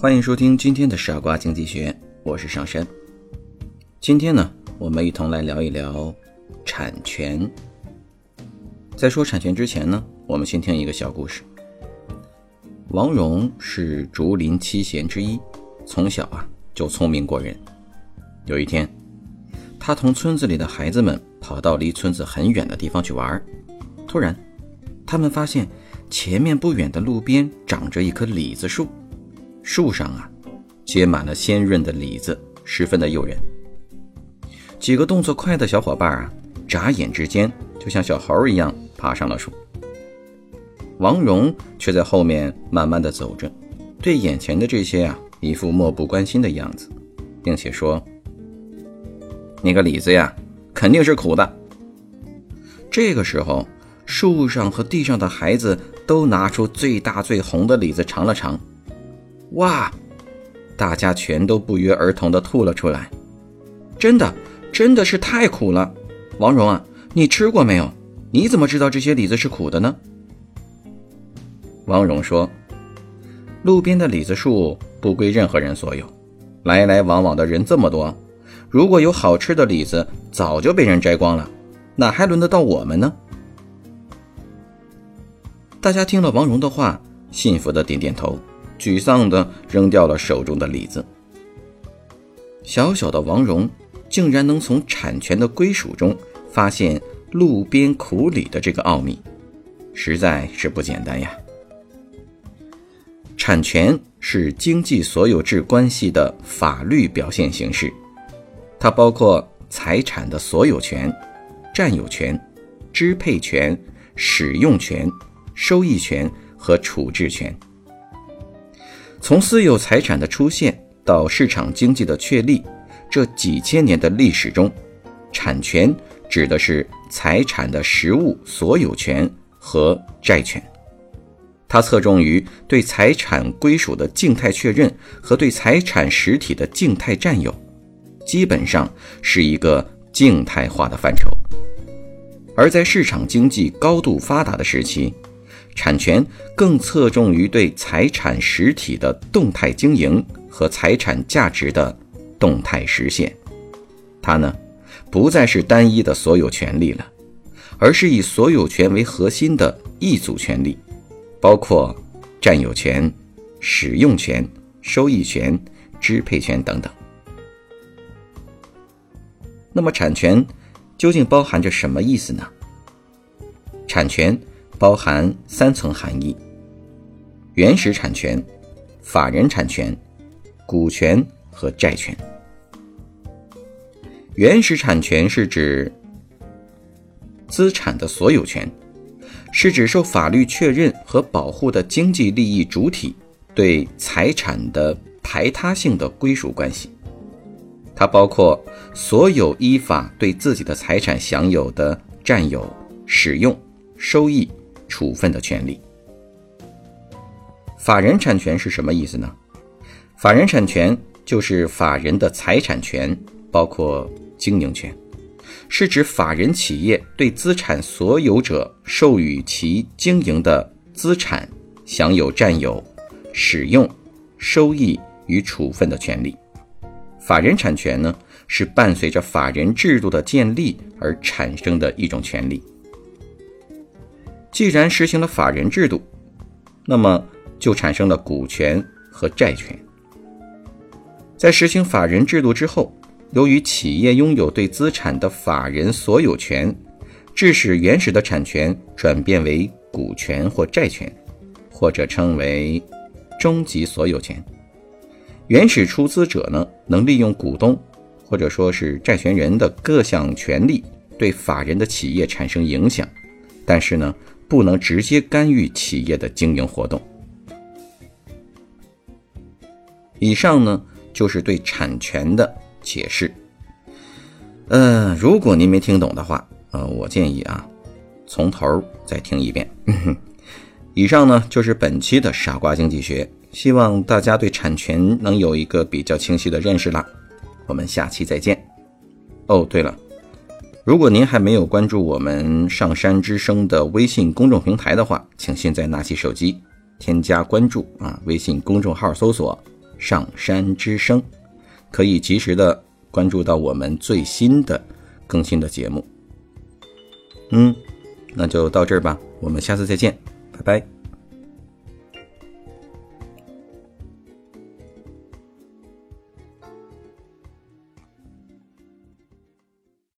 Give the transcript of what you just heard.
欢迎收听今天的傻瓜经济学，我是上山。今天呢，我们一同来聊一聊产权。在说产权之前呢，我们先听一个小故事。王戎是竹林七贤之一，从小啊就聪明过人。有一天，他同村子里的孩子们跑到离村子很远的地方去玩，突然，他们发现前面不远的路边长着一棵李子树。树上啊，结满了鲜润的李子，十分的诱人。几个动作快的小伙伴啊，眨眼之间就像小猴一样爬上了树。王蓉却在后面慢慢的走着，对眼前的这些啊，一副漠不关心的样子，并且说：“那个李子呀，肯定是苦的。”这个时候，树上和地上的孩子都拿出最大最红的李子尝了尝。哇！大家全都不约而同的吐了出来。真的，真的是太苦了。王蓉啊，你吃过没有？你怎么知道这些李子是苦的呢？王蓉说：“路边的李子树不归任何人所有，来来往往的人这么多，如果有好吃的李子，早就被人摘光了，哪还轮得到我们呢？”大家听了王蓉的话，幸福的点点头。沮丧地扔掉了手中的李子。小小的王蓉竟然能从产权的归属中发现路边苦李的这个奥秘，实在是不简单呀！产权是经济所有制关系的法律表现形式，它包括财产的所有权、占有权、支配权、使用权、收益权和处置权。从私有财产的出现到市场经济的确立，这几千年的历史中，产权指的是财产的实物所有权和债权。它侧重于对财产归属的静态确认和对财产实体的静态占有，基本上是一个静态化的范畴。而在市场经济高度发达的时期，产权更侧重于对财产实体的动态经营和财产价值的动态实现，它呢，不再是单一的所有权利了，而是以所有权为核心的一组权利，包括占有权、使用权、收益权、支配权等等。那么，产权究竟包含着什么意思呢？产权。包含三层含义：原始产权、法人产权、股权和债权。原始产权是指资产的所有权，是指受法律确认和保护的经济利益主体对财产的排他性的归属关系。它包括所有依法对自己的财产享有的占有、使用、收益。处分的权利。法人产权是什么意思呢？法人产权就是法人的财产权，包括经营权，是指法人企业对资产所有者授予其经营的资产享有占有、使用、收益与处分的权利。法人产权呢，是伴随着法人制度的建立而产生的一种权利。既然实行了法人制度，那么就产生了股权和债权。在实行法人制度之后，由于企业拥有对资产的法人所有权，致使原始的产权转变为股权或债权，或者称为终极所有权。原始出资者呢，能利用股东或者说是债权人的各项权利，对法人的企业产生影响，但是呢。不能直接干预企业的经营活动。以上呢就是对产权的解释。嗯，如果您没听懂的话，呃，我建议啊，从头再听一遍。以上呢就是本期的傻瓜经济学，希望大家对产权能有一个比较清晰的认识啦。我们下期再见。哦，对了，如果您还没有关注我们上山之声的微信公众平台的话，请现在拿起手机添加关注啊，微信公众号搜索。上山之声，可以及时的关注到我们最新的更新的节目。嗯，那就到这儿吧，我们下次再见，拜拜。